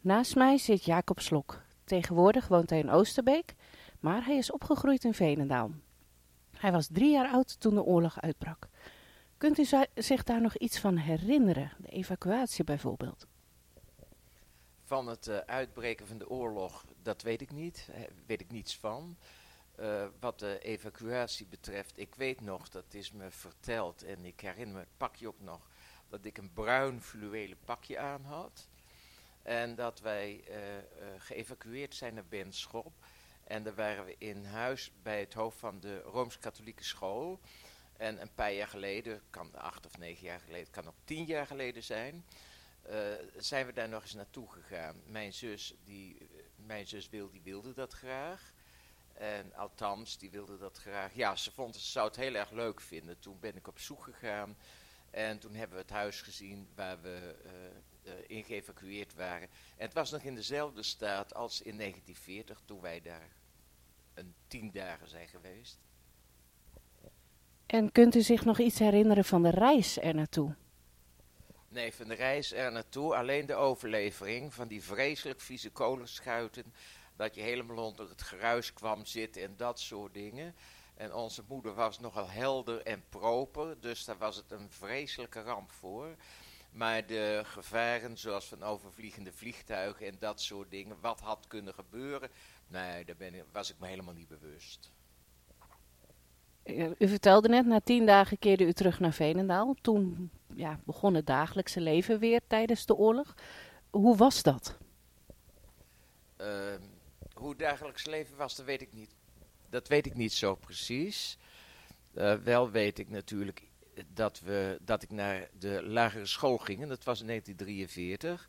Naast mij zit Jacob Slok. Tegenwoordig woont hij in Oosterbeek, maar hij is opgegroeid in Veenendaal. Hij was drie jaar oud toen de oorlog uitbrak. Kunt u zich daar nog iets van herinneren? De evacuatie bijvoorbeeld? Van het uh, uitbreken van de oorlog, dat weet ik niet. Daar weet ik niets van. Uh, wat de evacuatie betreft, ik weet nog, dat is me verteld en ik herinner me het pakje ook nog, dat ik een bruin fluwelen pakje aan had. En dat wij uh, geëvacueerd zijn naar Benschop. En daar waren we in huis bij het hoofd van de Rooms-Katholieke school. En een paar jaar geleden, kan acht of negen jaar geleden, kan ook tien jaar geleden zijn, uh, zijn we daar nog eens naartoe gegaan. Mijn zus, die, mijn zus Wil, die wilde dat graag. En althans, die wilde dat graag. Ja, ze vond ze zou het heel erg leuk vinden. Toen ben ik op zoek gegaan. En toen hebben we het huis gezien waar we uh, in geëvacueerd waren. En het was nog in dezelfde staat als in 1940, toen wij daar een tien dagen zijn geweest. En kunt u zich nog iets herinneren van de reis er naartoe? Nee, van de reis er naartoe alleen de overlevering van die vreselijk vieze kolenschuiten. Dat je helemaal onder het geruis kwam zitten en dat soort dingen. En onze moeder was nogal helder en proper, dus daar was het een vreselijke ramp voor. Maar de gevaren, zoals van overvliegende vliegtuigen en dat soort dingen, wat had kunnen gebeuren, nee, daar ben ik, was ik me helemaal niet bewust. U vertelde net, na tien dagen keerde u terug naar Veenendaal. Toen ja, begon het dagelijkse leven weer tijdens de oorlog. Hoe was dat? Uh, hoe het dagelijks leven was, dat weet ik niet. Dat weet ik niet zo precies. Uh, wel weet ik natuurlijk dat, we, dat ik naar de lagere school ging. En dat was in 1943.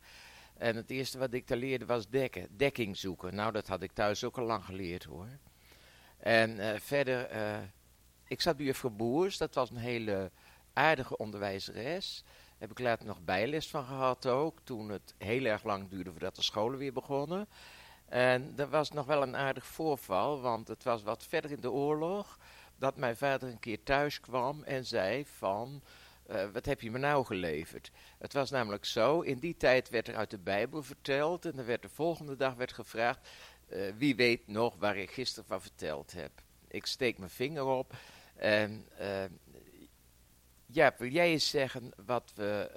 En het eerste wat ik daar leerde was dekken, dekking zoeken. Nou, dat had ik thuis ook al lang geleerd hoor. En uh, verder, uh, ik zat bij juffrouw Boers. Dat was een hele aardige onderwijzeres. Daar heb ik later nog bijles van gehad ook. Toen het heel erg lang duurde voordat de scholen weer begonnen. En er was nog wel een aardig voorval, want het was wat verder in de oorlog dat mijn vader een keer thuis kwam en zei van, uh, wat heb je me nou geleverd? Het was namelijk zo, in die tijd werd er uit de Bijbel verteld en er werd de volgende dag werd gevraagd, uh, wie weet nog waar ik gisteren van verteld heb? Ik steek mijn vinger op en uh, ja, wil jij eens zeggen wat we,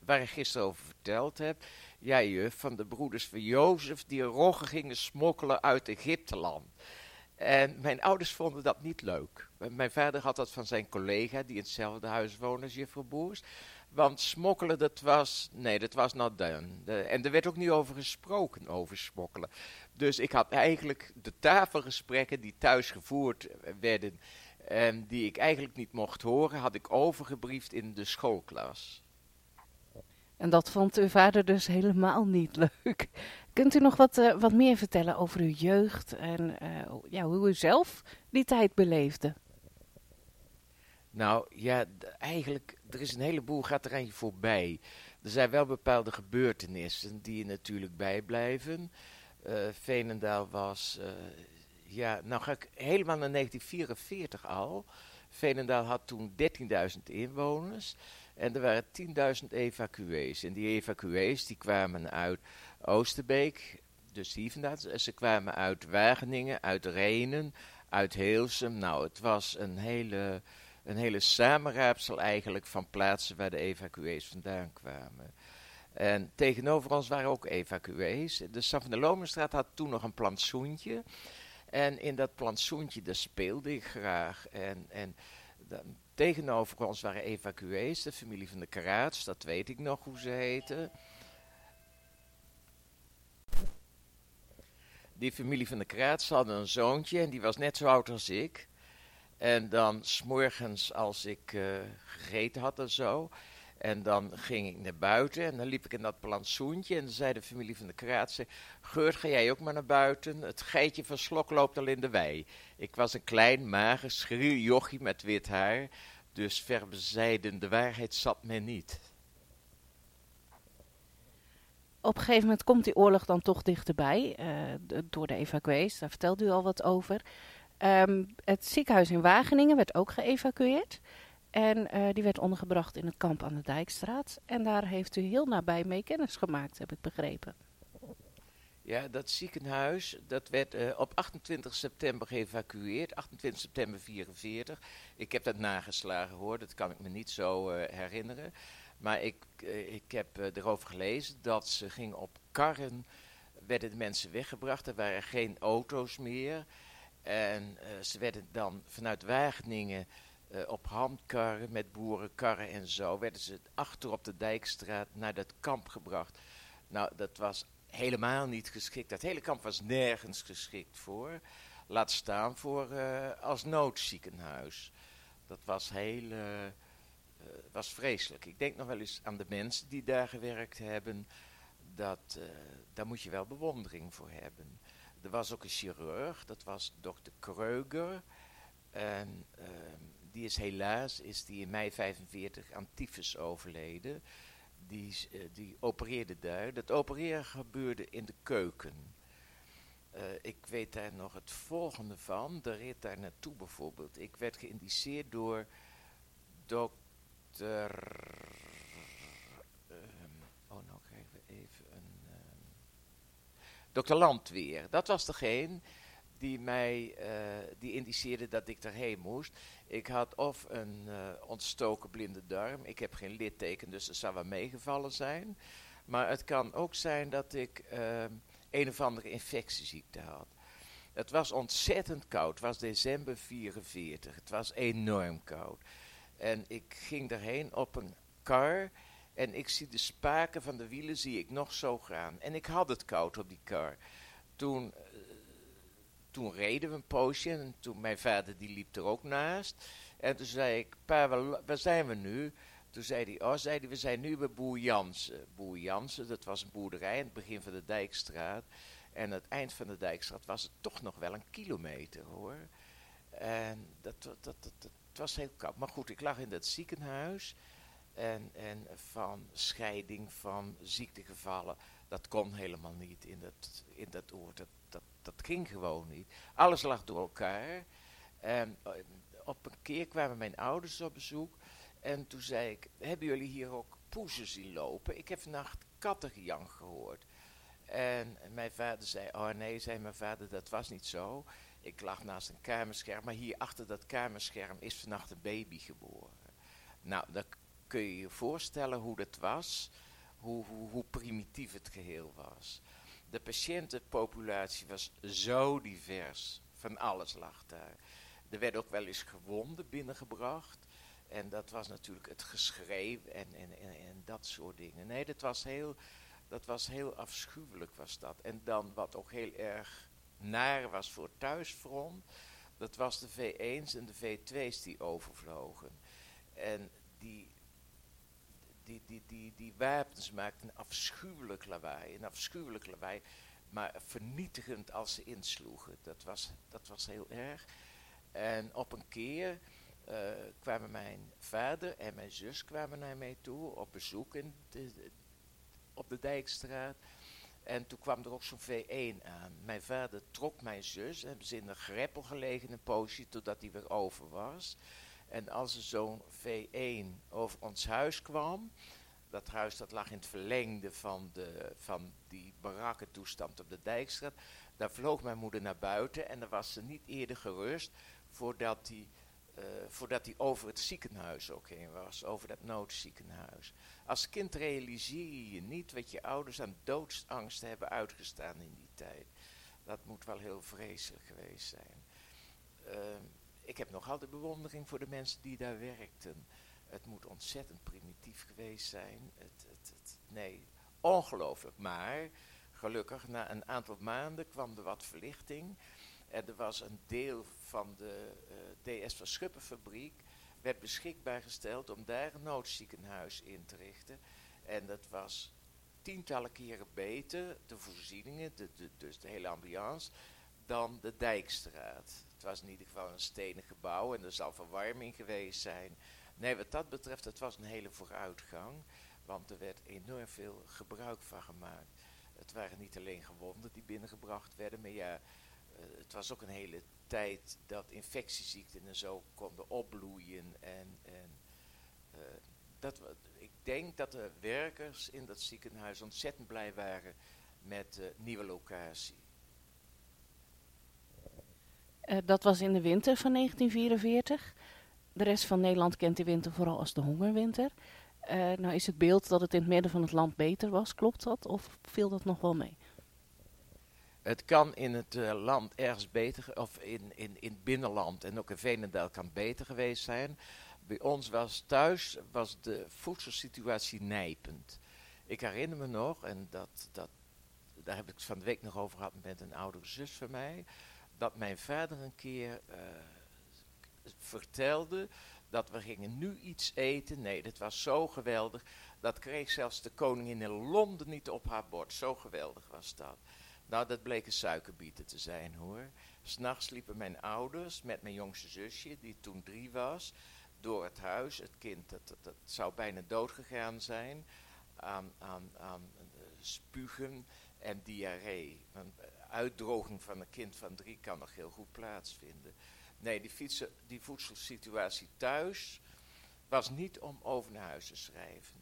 waar ik gisteren over verteld heb? Ja, juf, van de broeders van Jozef die roggen gingen smokkelen uit Egypteland. En mijn ouders vonden dat niet leuk. Mijn vader had dat van zijn collega, die in hetzelfde huis woonde als juffrouw Boers. Want smokkelen, dat was, nee, dat was not done. En er werd ook niet over gesproken, over smokkelen. Dus ik had eigenlijk de tafelgesprekken die thuis gevoerd werden, en die ik eigenlijk niet mocht horen, had ik overgebriefd in de schoolklas. En dat vond uw vader dus helemaal niet leuk. Kunt u nog wat, uh, wat meer vertellen over uw jeugd en uh, ja, hoe u zelf die tijd beleefde? Nou ja, eigenlijk, er is een heleboel gaat er aan je voorbij. Er zijn wel bepaalde gebeurtenissen die je natuurlijk bijblijven. Uh, Veenendaal was, ja, nou ga ik helemaal naar 1944 al. Veenendaal had toen 13.000 inwoners. En er waren 10.000 evacuees. En die evacuees die kwamen uit Oosterbeek, dus hier vandaan. Ze kwamen uit Wageningen, uit Renen, uit Heelsum. Nou, het was een hele, een hele samenraapsel eigenlijk van plaatsen waar de evacuees vandaan kwamen. En tegenover ons waren ook evacuees. De San van der Lomenstraat had toen nog een plantsoentje. En in dat plantsoentje, daar speelde ik graag. En, en tegenover ons waren evacuees, de familie van de Karaats, dat weet ik nog hoe ze heten. Die familie van de Kraats hadden een zoontje en die was net zo oud als ik. En dan s'morgens als ik uh, gegeten had en zo, en dan ging ik naar buiten en dan liep ik in dat plantsoentje. En dan zei de familie van de Kraatse: Geurt, ga jij ook maar naar buiten? Het geitje van Slok loopt al in de wei. Ik was een klein, mager, schriel jochie met wit haar. Dus verbezijden de waarheid zat men niet. Op een gegeven moment komt die oorlog dan toch dichterbij. Uh, door de evacuees, daar vertelt u al wat over. Um, het ziekenhuis in Wageningen werd ook geëvacueerd. En uh, die werd ondergebracht in het kamp aan de Dijkstraat. En daar heeft u heel nabij mee kennis gemaakt, heb ik begrepen. Ja, dat ziekenhuis, dat werd eh, op 28 september geëvacueerd, 28 september 44. Ik heb dat nageslagen hoor, dat kan ik me niet zo eh, herinneren. Maar ik, eh, ik heb eh, erover gelezen dat ze gingen op karren, werden de mensen weggebracht. Er waren geen auto's meer. En eh, ze werden dan vanuit Wageningen eh, op handkarren met boerenkarren en zo, werden ze achter op de Dijkstraat naar dat kamp gebracht. Nou, dat was helemaal niet geschikt. Dat hele kamp was nergens geschikt voor. Laat staan voor eh, als noodziekenhuis. Dat was heel, eh, was vreselijk. Ik denk nog wel eens aan de mensen die daar gewerkt hebben. Dat, daar moet je wel bewondering voor hebben. Er was ook een chirurg, dat was dokter Kreuger. En ehm, die is helaas, is die in mei 45 aan tyfus overleden. Die, eh, die opereerde daar. Dat opereren gebeurde in de keuken. Eh, ik weet daar nog het volgende van. De rit daar naartoe bijvoorbeeld. Ik werd geïndiceerd door dokter... ehm, oh, nou even een... ehm, dokter Landweer. Dat was degene die mij eh, die indiceerde dat ik erheen moest. Ik had of een eh, ontstoken blinde darm. Ik heb geen litteken, dus er zou wel meegevallen zijn. Maar het kan ook zijn dat ik ehm, een of andere infectieziekte had. Het was ontzettend koud. Het was december 44. Het was enorm koud. En ik ging daarheen op een kar. En ik zie de spaken van de wielen zie ik nog zo gaan. En ik had het koud op die kar. Toen, eh, toen reden we een poosje. En toen mijn vader die liep er ook naast. En toen zei ik, pa, waar, zijn we nu? Toen zei hij, oh, zei we zijn nu bij Boer Jansen. Boer Jansen, dat was een boerderij aan het begin van de Dijkstraat. En aan het eind van de Dijkstraat was het toch nog wel een kilometer, hoor. En dat, dat, dat, was heel koud. Maar goed, ik lag in dat ziekenhuis. En, en van scheiding, van ziektegevallen, dat kon helemaal niet in dat, in dat oord. Dat, dat ging gewoon niet. Alles lag door elkaar. En eh, op een keer kwamen mijn ouders op bezoek. En toen zei ik, hebben jullie hier ook poezen zien lopen? Ik heb vannacht kattengejank gehoord. En mijn vader zei, oh nee, zei mijn vader, dat was niet zo. Ik lag naast een kamerscherm, maar hier achter dat kamerscherm is vannacht een baby geboren. Nou, dan kun je je voorstellen hoe dat was, hoe, hoe, hoe primitief het geheel was. De patiëntenpopulatie was zo divers, van alles lag daar. Er werd ook wel eens gewonden binnengebracht. En dat was natuurlijk het geschreeuw en, en, en, dat soort dingen. Nee, dat was heel, dat was heel afschuwelijk was dat. En dan wat ook heel erg naar was voor thuisfront, dat was de V1's en de V2's die overvlogen. En die, die, die, die, die wapens maakten een afschuwelijk lawaai, een afschuwelijk lawaai, maar vernietigend als ze insloegen. Dat was, dat was heel erg. En op een keer eh, kwamen mijn vader en mijn zus kwamen naar mij toe op bezoek in de, op de Dijkstraat. En toen kwam er ook zo'n V1 aan. Mijn vader trok mijn zus, hebben ze in een greppel gelegen een poosje totdat hij weer over was. En als er zo'n V1 over ons huis kwam, dat huis dat lag in het verlengde van, de, van die barakkentoestand op de Dijkstraat, daar vloog mijn moeder naar buiten en dan was ze niet eerder gerust voordat hij eh, voordat hij over het ziekenhuis ook heen was, over dat noodziekenhuis. Als kind realiseer je niet wat je ouders aan doodsangst hebben uitgestaan in die tijd. Dat moet wel heel vreselijk geweest zijn. Ehm, ik heb nog altijd bewondering voor de mensen die daar werkten. Het moet ontzettend primitief geweest zijn. Het, het, het, nee, ongelooflijk. Maar gelukkig, na een aantal maanden kwam er wat verlichting. En er was een deel van de eh, DS van Schuppenfabriek werd beschikbaar gesteld om daar een noodziekenhuis in te richten. En dat was tientallen keren beter, de voorzieningen, de, de, dus de hele ambiance, dan de Dijkstraat. Was in ieder geval een stenen gebouw en er zal verwarming geweest zijn. Nee, wat dat betreft, het was een hele vooruitgang, want er werd enorm veel gebruik van gemaakt. Het waren niet alleen gewonden die binnengebracht werden, maar ja, eh, het was ook een hele tijd dat infectieziekten en zo konden opbloeien. En, en eh, dat, ik denk dat de werkers in dat ziekenhuis ontzettend blij waren met de nieuwe locatie. Uh, dat was in de winter van 1944. De rest van Nederland kent die winter vooral als de hongerwinter. Uh, nou is het beeld dat het in het midden van het land beter was, klopt dat? Of viel dat nog wel mee? Het kan in het uh, land ergens beter, of in, in, in het binnenland en ook in Veenendaal kan beter geweest zijn. Bij ons was thuis was de voedselsituatie nijpend. Ik herinner me nog, en dat, dat, daar heb ik het van de week nog over gehad met een oudere zus van mij, dat mijn vader een keer uh, vertelde dat we gingen nu iets eten. Nee, dat was zo geweldig. Dat kreeg zelfs de koningin in Londen niet op haar bord. Zo geweldig was dat. Nou, dat bleken suikerbieten te zijn hoor. S'nachts liepen mijn ouders met mijn jongste zusje, die toen drie was, door het huis. Het kind, dat, dat, zou bijna dood gegaan zijn aan, aan, aan spugen en diarree. Uitdroging van een kind van drie kan nog heel goed plaatsvinden. Nee, die, die voedselsituatie thuis was niet om over naar huis te schrijven.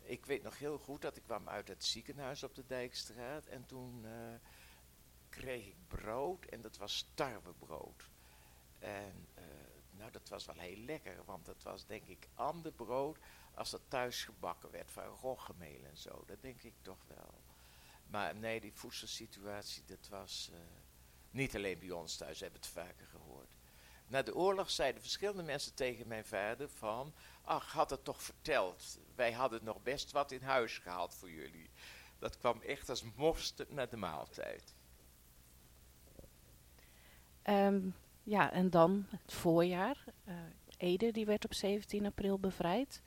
Ik weet nog heel goed dat ik kwam uit het ziekenhuis op de Dijkstraat en toen uh, kreeg ik brood en dat was tarwebrood. En uh, nou, dat was wel heel lekker, want dat was denk ik ander brood als dat thuis gebakken werd van roggemeel en zo. Dat denk ik toch wel. Maar nee, die voedselsituatie, dat was uh, niet alleen bij ons thuis, hebben het vaker gehoord. Na de oorlog zeiden verschillende mensen tegen mijn vader van, ach, had het toch verteld. Wij hadden nog best wat in huis gehaald voor jullie. Dat kwam echt als mosterd naar de maaltijd. Um, ja, en dan het voorjaar. Uh, Ede die werd op 17 april bevrijd.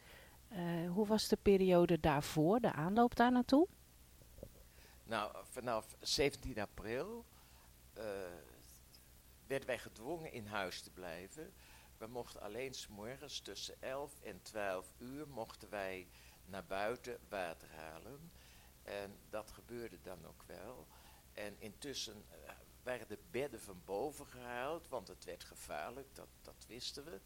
Uh, hoe was de periode daarvoor, de aanloop daar naartoe? Nou, vanaf 17 april uh, werden wij gedwongen in huis te blijven. We mochten alleen s'morgens tussen 11 en 12 uur mochten wij naar buiten water halen. En dat gebeurde dan ook wel. En intussen uh, werden de bedden van boven gehaald, want het werd gevaarlijk, dat, dat wisten we.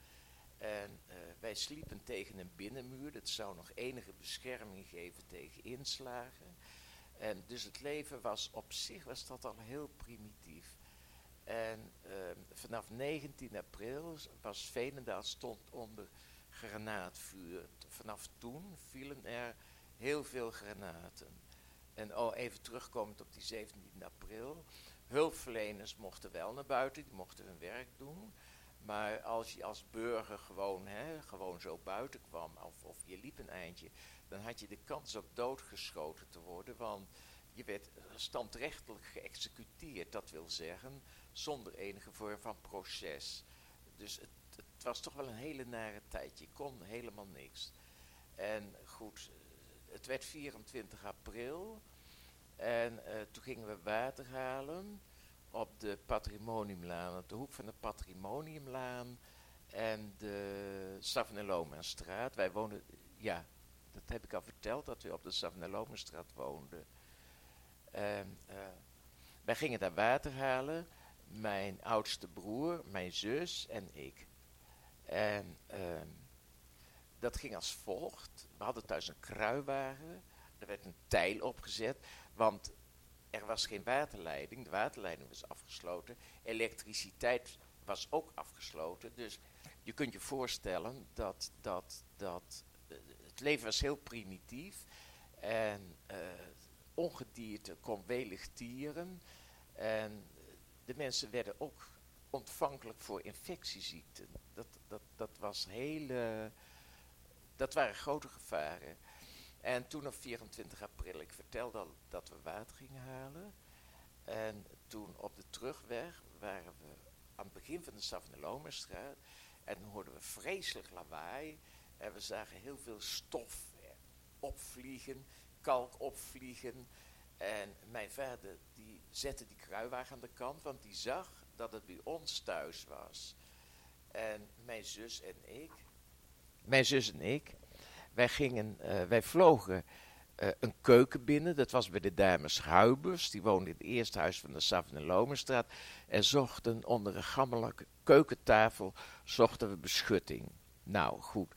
En uh, wij sliepen tegen een binnenmuur, dat zou nog enige bescherming geven tegen inslagen. En dus het leven was op zich was dat al heel primitief. En uh, vanaf 19 april was Veenendaal stond onder granaatvuur. Vanaf toen vielen er heel veel granaten. En oh, even terugkomend op die 17 april. Hulpverleners mochten wel naar buiten, die mochten hun werk doen. Maar als je als burger gewoon, hè, gewoon zo buiten kwam, of, of je liep een eindje, dan had je de kans op doodgeschoten te worden. Want je werd standrechtelijk geëxecuteerd, dat wil zeggen, zonder enige vorm van proces. Dus het, het was toch wel een hele nare tijd. Je kon helemaal niks. En goed, het werd 24 april. En uh, toen gingen we water halen op de Patrimoniumlaan, op de hoek van de Patrimoniumlaan en de Savanellomenstraat. Wij woonden, ja, dat heb ik al verteld, dat we op de Savanellomenstraat woonden. En, uh, wij gingen daar water halen, mijn oudste broer, mijn zus en ik. En uh, dat ging als volgt. We hadden thuis een kruiwagen. Er werd een tijl opgezet, want er was geen waterleiding. De waterleiding was afgesloten. Elektriciteit was ook afgesloten. Dus je kunt je voorstellen dat, dat, dat leven was heel primitief. En uh, ongedierte kon welig tieren. En de mensen werden ook ontvankelijk voor infectieziekten. Dat, dat, dat was hele. Dat waren grote gevaren. En toen op 24 april, ik vertelde al dat we water gingen halen. En toen op de terugweg waren we aan het begin van de Savanellomerstraat. En hoorden we vreselijk lawaai. En we zagen heel veel stof opvliegen, kalk opvliegen. En mijn vader die zette die kruiwagen aan de kant, want die zag dat het bij ons thuis was. En mijn zus en ik, mijn zus en ik, wij gingen, uh, wij vlogen uh, een keuken binnen. Dat was bij de dames Huibers. Die woonden in het eerste huis van de Savanellomenstraat. En zochten onder een gammelijke keukentafel zochten we beschutting. Nou, goed.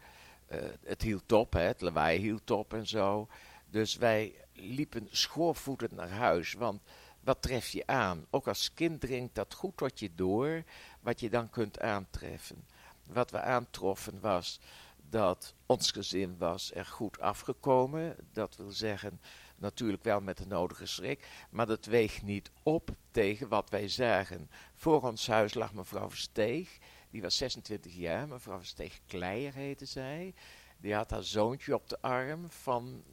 Uh, het hield op, hè, het lawaai hield op en zo. Dus wij liepen schoorvoetend naar huis, want wat tref je aan? Ook als kind dringt dat goed tot je door, wat je dan kunt aantreffen. Wat we aantroffen was dat ons gezin was er goed afgekomen. Dat wil zeggen, natuurlijk wel met de nodige schrik, maar dat weegt niet op tegen wat wij zagen. Voor ons huis lag mevrouw Versteeg, die was 26 jaar, mevrouw Versteeg Kleijer heette zij. Die had haar zoontje op de arm van,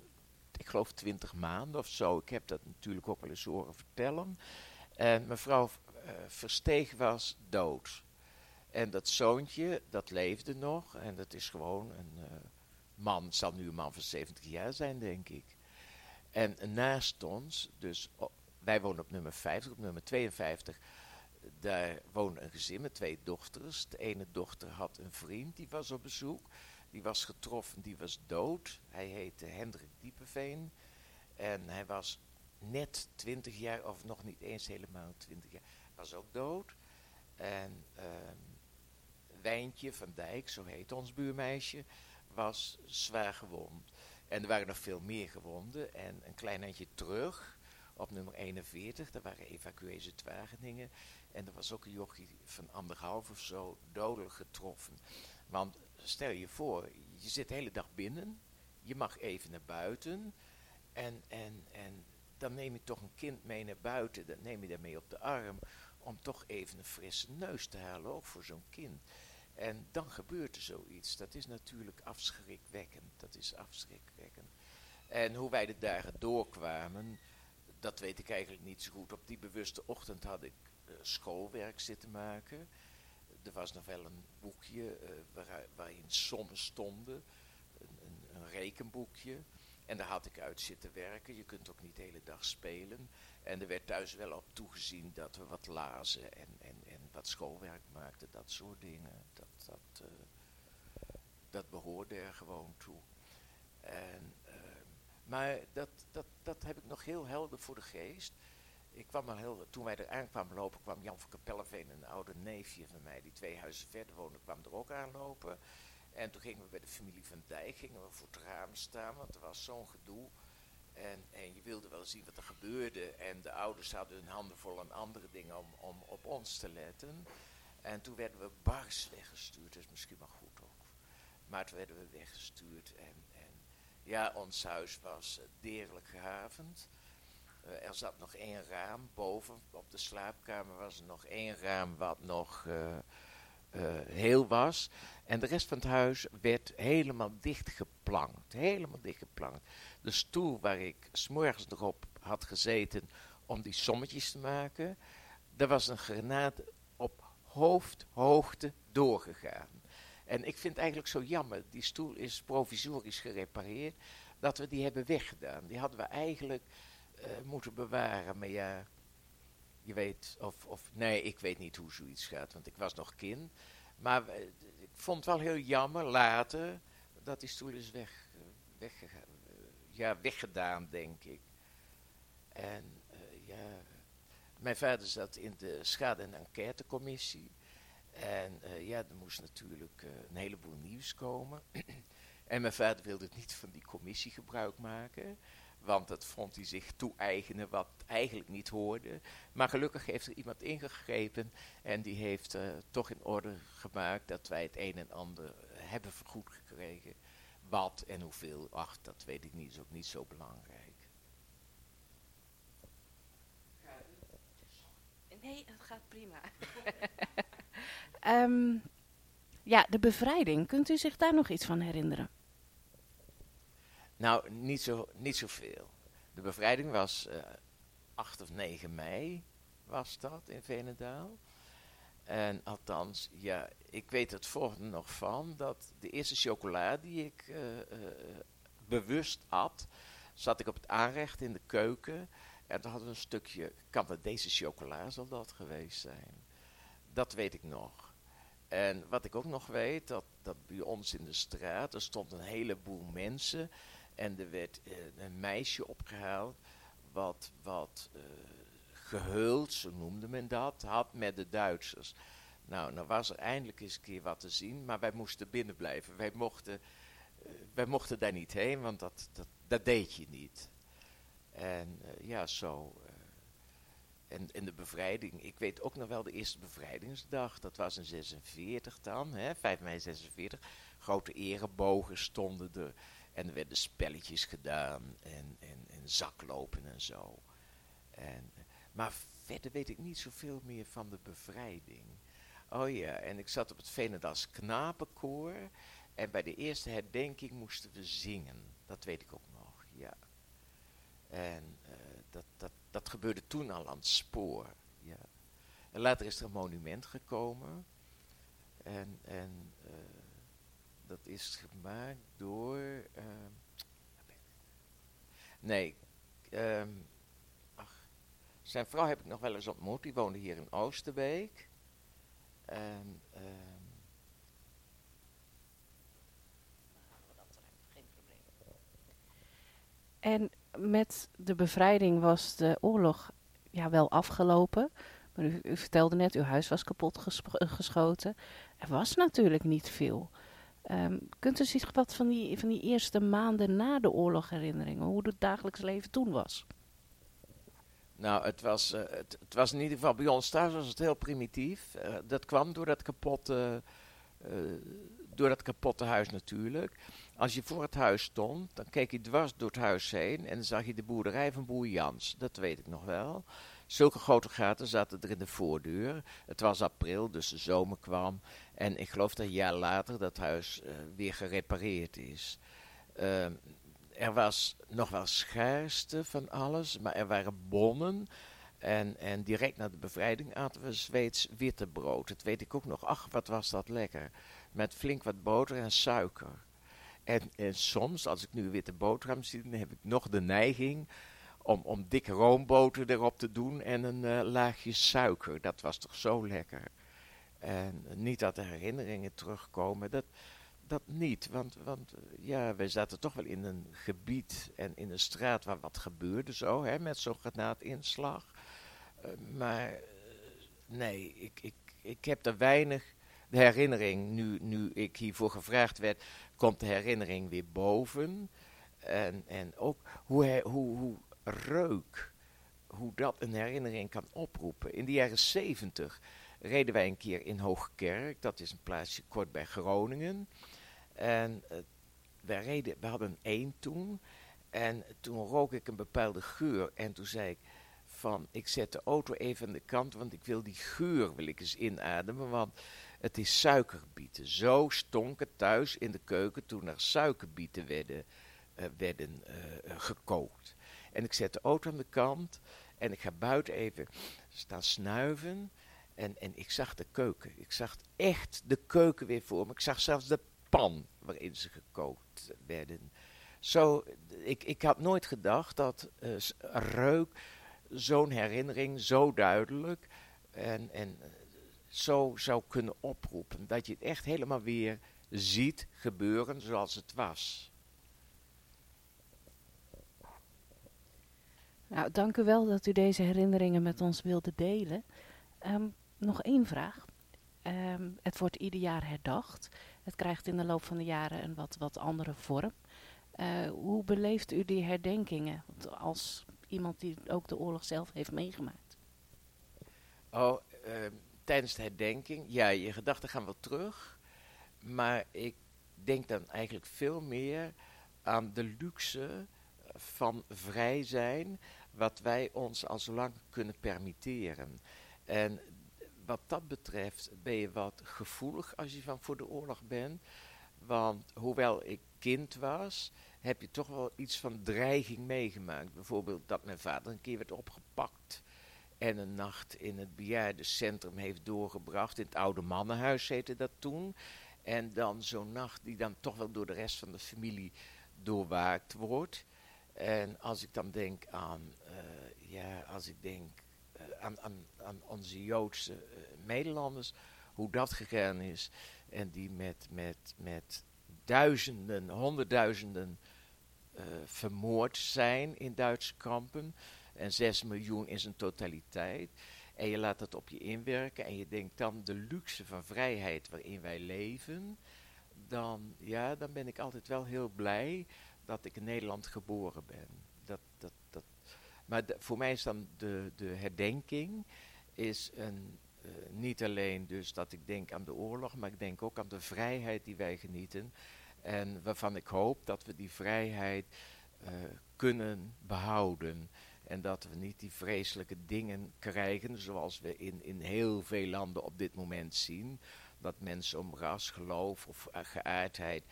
ik geloof 20 maanden of zo. Ik heb dat natuurlijk ook wel eens horen vertellen. En mevrouw uh, Versteeg was dood. En dat zoontje, dat leefde nog. En dat is gewoon een uh, man, zal nu een man van 70 jaar zijn, denk ik. En naast ons, dus wij wonen op nummer 50, op nummer 52, daar woonde een gezin met twee dochters. De ene dochter had een vriend, die was op bezoek. Die was getroffen, die was dood. Hij heette Hendrik Diepeveen. En hij was net 20 jaar, of nog niet eens helemaal 20 jaar, was ook dood. En uh, Wijntje van Dijk, zo heet ons buurmeisje, was zwaar gewond. En er waren nog veel meer gewonden. En een klein eindje terug, op nummer 41, daar waren evacuees uit Wageningen. En er was ook een jochie van anderhalf of zo dodelijk getroffen. Want stel je voor, je zit de hele dag binnen, je mag even naar buiten. En, en, en dan neem je toch een kind mee naar buiten, dan neem je daarmee op de arm. Om toch even een frisse neus te halen, ook voor zo'n kind. En dan gebeurt er zoiets. Dat is natuurlijk afschrikwekkend. Dat is afschrikwekkend. En hoe wij de dagen doorkwamen, dat weet ik eigenlijk niet zo goed. Op die bewuste ochtend had ik uh, schoolwerk zitten maken. Er was nog wel een boekje uh, waar, waarin sommen stonden. Een, een, rekenboekje. En daar had ik uit zitten werken. Je kunt ook niet de hele dag spelen. En er werd thuis wel op toegezien dat we wat lazen en, en, en wat schoolwerk maakten. Dat soort dingen. Dat, dat, uh, dat behoorde er gewoon toe. En, uh, maar dat, dat, dat heb ik nog heel helder voor de geest. Ik kwam al heel, toen wij er aankwamen lopen, kwam Jan van Kapelleveen, een oude neefje van mij, die twee huizen verder woonde, kwam er ook aanlopen. En toen gingen we bij de familie van Dijk, gingen we voor het raam staan, want er was zo'n gedoe. En, en je wilde wel zien wat er gebeurde. En de ouders hadden hun handen vol aan andere dingen om, om op ons te letten. En toen werden we bars weggestuurd. Dat is misschien wel goed ook. Maar toen werden we weggestuurd. En, ja, ons huis was uh, deerlijk gehavend. Uh, er zat nog één raam boven. Op de slaapkamer was er nog één raam wat nog uh, heel was. En de rest van het huis werd helemaal dichtgeplankt. Helemaal dichtgeplankt. De stoel waar ik s'morgens nog op had gezeten om die sommetjes te maken. Daar was een granaat op hoofdhoogte doorgegaan. En ik vind het eigenlijk zo jammer, die stoel is provisorisch gerepareerd, dat we die hebben weggedaan. Die hadden we eigenlijk uh, moeten bewaren, maar ja, je weet, of, of, nee, ik weet niet hoe zoiets gaat, want ik was nog kind. Maar uh, ik vond het wel heel jammer later dat die stoel is weg, weggegaan, ja, weggedaan, denk ik. En ja, mijn vader zat in de schade- en enquêtecommissie. En uh, ja, er moest natuurlijk uh, een heleboel nieuws komen. en mijn vader wilde niet van die commissie gebruik maken. Want dat vond hij zich toe-eigenen wat eigenlijk niet hoorde. Maar gelukkig heeft er iemand ingegrepen. En die heeft uh, toch in orde gemaakt dat wij het een en ander hebben vergoed gekregen. Wat en hoeveel, ach, dat weet ik niet, is ook niet zo belangrijk. Nee, het gaat prima. um, ja, de bevrijding. Kunt u zich daar nog iets van herinneren? Nou, niet, zo, niet zoveel. De bevrijding was uh, 8 of 9 mei, was dat in Venendaal. En althans, ja, ik weet het volgende nog van, dat de eerste chocola die ik uh, uh, bewust at, zat ik op het aanrecht in de keuken. En hadden we een stukje Canadese chocola, zal dat geweest zijn. Dat weet ik nog. En wat ik ook nog weet, dat, dat bij ons in de straat, er stond een heleboel mensen. En er werd uh, een meisje opgehaald, wat, wat uh, gehuld, zo noemde men dat, had met de Duitsers. Nou, dan was er eindelijk eens een keer wat te zien, maar wij moesten binnen blijven. Wij mochten, uh, wij mochten daar niet heen, want dat, dat, dat deed je niet. En eh, ja, zo. En, de bevrijding, ik weet ook nog wel de eerste bevrijdingsdag, dat was in 46 dan, hè, 5 mei 46. Grote erebogen stonden er en er werden spelletjes gedaan en, en, en zaklopen en zo. En, maar verder weet ik niet zoveel meer van de bevrijding. Oh ja, en ik zat op het Venendals Knapenkoor en bij de eerste herdenking moesten we zingen. Dat weet ik ook nog, ja. En eh, dat, dat, dat gebeurde toen al aan het spoor. Ja. En later is er een monument gekomen. En, en eh, dat is gemaakt door. ehm, nee, ehm, ach, zijn vrouw heb ik nog wel eens ontmoet. Die woonde hier in Oosterbeek. En, ehm, En met de bevrijding was de oorlog ja, wel afgelopen. Maar u, vertelde net, uw huis was kapot eh, geschoten. Er was natuurlijk niet veel. Ehm, kunt u zich wat van die, van die eerste maanden na de oorlog herinneren? Hoe het dagelijks leven toen was? Nou, het was, eh, het, was in ieder geval bij ons thuis was het heel primitief. Eh, dat kwam door dat kapotte, door dat kapotte huis natuurlijk. Als je voor het huis stond, dan keek je dwars door het huis heen en dan zag je de boerderij van boer Jans. Dat weet ik nog wel. Zulke grote gaten zaten er in de voordeur. Het was april, dus de zomer kwam. En ik geloof dat een jaar later dat huis eh, weer gerepareerd is. Ehm, er was nog wel schaarste van alles, maar er waren bonnen. En, en direct na de bevrijding aten we Zweeds witte brood. Dat weet ik ook nog. Ach, wat was dat lekker. Met flink wat boter en suiker. En, soms, als ik nu witte boterham zie, dan heb ik nog de neiging om, om dikke roomboter erop te doen en een eh, laagje suiker. Dat was toch zo lekker. En niet dat de herinneringen terugkomen, dat, dat niet. Want, want eh, ja, wij zaten toch wel in een gebied en in een straat waar wat gebeurde zo, hè, met zo'n granaatinslag. Eh, maar nee, ik, ik, ik heb er weinig de herinnering, nu, nu ik hiervoor gevraagd werd, komt de herinnering weer boven. En, en ook hoe, hoe, hoe reuk, hoe dat een herinnering kan oproepen. In de jaren zeventig reden wij een keer in Hoogkerk, dat is een plaatsje kort bij Groningen. En uh, wij, reden, we hadden een één toen. En toen rook ik een bepaalde geur. En toen zei ik van, ik zet de auto even aan de kant, want ik wil die geur wil ik eens inademen. Want het is suikerbieten. Zo stonk het thuis in de keuken toen er suikerbieten werden, uh, werden uh, gekookt. En ik zet de auto aan de kant en ik ga buiten even staan snuiven. En, en ik zag de keuken. Ik zag echt de keuken weer voor me. Ik zag zelfs de pan waarin ze gekookt werden. Zo, ik, ik had nooit gedacht dat uh, reuk zo'n herinnering zo duidelijk en, en zo zou kunnen oproepen. Dat je het echt helemaal weer ziet gebeuren zoals het was. Nou, dank u wel dat u deze herinneringen met ons wilde delen. Um, nog één vraag. Um, het wordt ieder jaar herdacht. Het krijgt in de loop van de jaren een wat, wat andere vorm. Uh, hoe beleeft u die herdenkingen als iemand die ook de oorlog zelf heeft meegemaakt? Oh, uh, tijdens de herdenking, ja, je gedachten gaan wel terug. Maar ik denk dan eigenlijk veel meer aan de luxe van vrij zijn, wat wij ons al zo lang kunnen permitteren. En wat dat betreft ben je wat gevoelig als je van voor de oorlog bent. Want hoewel ik kind was, heb je toch wel iets van dreiging meegemaakt. Bijvoorbeeld dat mijn vader een keer werd opgepakt en een nacht in het bejaardencentrum heeft doorgebracht. In het oude mannenhuis heette dat toen. En dan zo'n nacht die dan toch wel door de rest van de familie doorwaakt wordt. En als ik dan denk aan, uh, ja, als ik denk uh, aan, aan, aan, onze Joodse uh, Nederlanders, hoe dat gegaan is. En die met, met, met duizenden, honderdduizenden vermoord zijn in Duitse kampen. En 6 miljoen in zijn totaliteit. En je laat dat op je inwerken en je denkt dan de luxe van vrijheid waarin wij leven. Dan, ja, dan ben ik altijd wel heel blij dat ik in Nederland geboren ben. Dat, dat, dat. Maar voor mij is dan de, de herdenking is een, uh, niet alleen dus dat ik denk aan de oorlog, maar ik denk ook aan de vrijheid die wij genieten. En waarvan ik hoop dat we die vrijheid uh, kunnen behouden. En dat we niet die vreselijke dingen krijgen zoals we in, in heel veel landen op dit moment zien. Dat mensen om ras, geloof of uh, geaardheid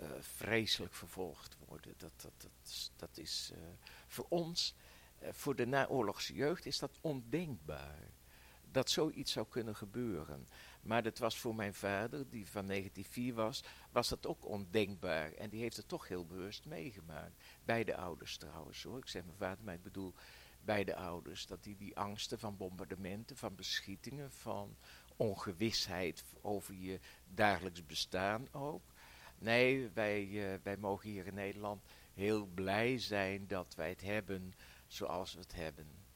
uh, vreselijk vervolgd worden. Dat, dat, dat, dat is uh, voor ons, voor de naoorlogse jeugd, is dat ondenkbaar. Dat zoiets zou kunnen gebeuren. Maar dat was voor mijn vader, die van 1904 was, was dat ook ondenkbaar. En die heeft het toch heel bewust meegemaakt. Beide ouders trouwens hoor. Ik zeg mijn vader, maar ik bedoel beide ouders. Dat die die angsten van bombardementen, van beschietingen, van ongewisheid over je dagelijks bestaan ook. Nee, wij, uh, wij mogen hier in Nederland heel blij zijn dat wij het hebben zoals we het hebben.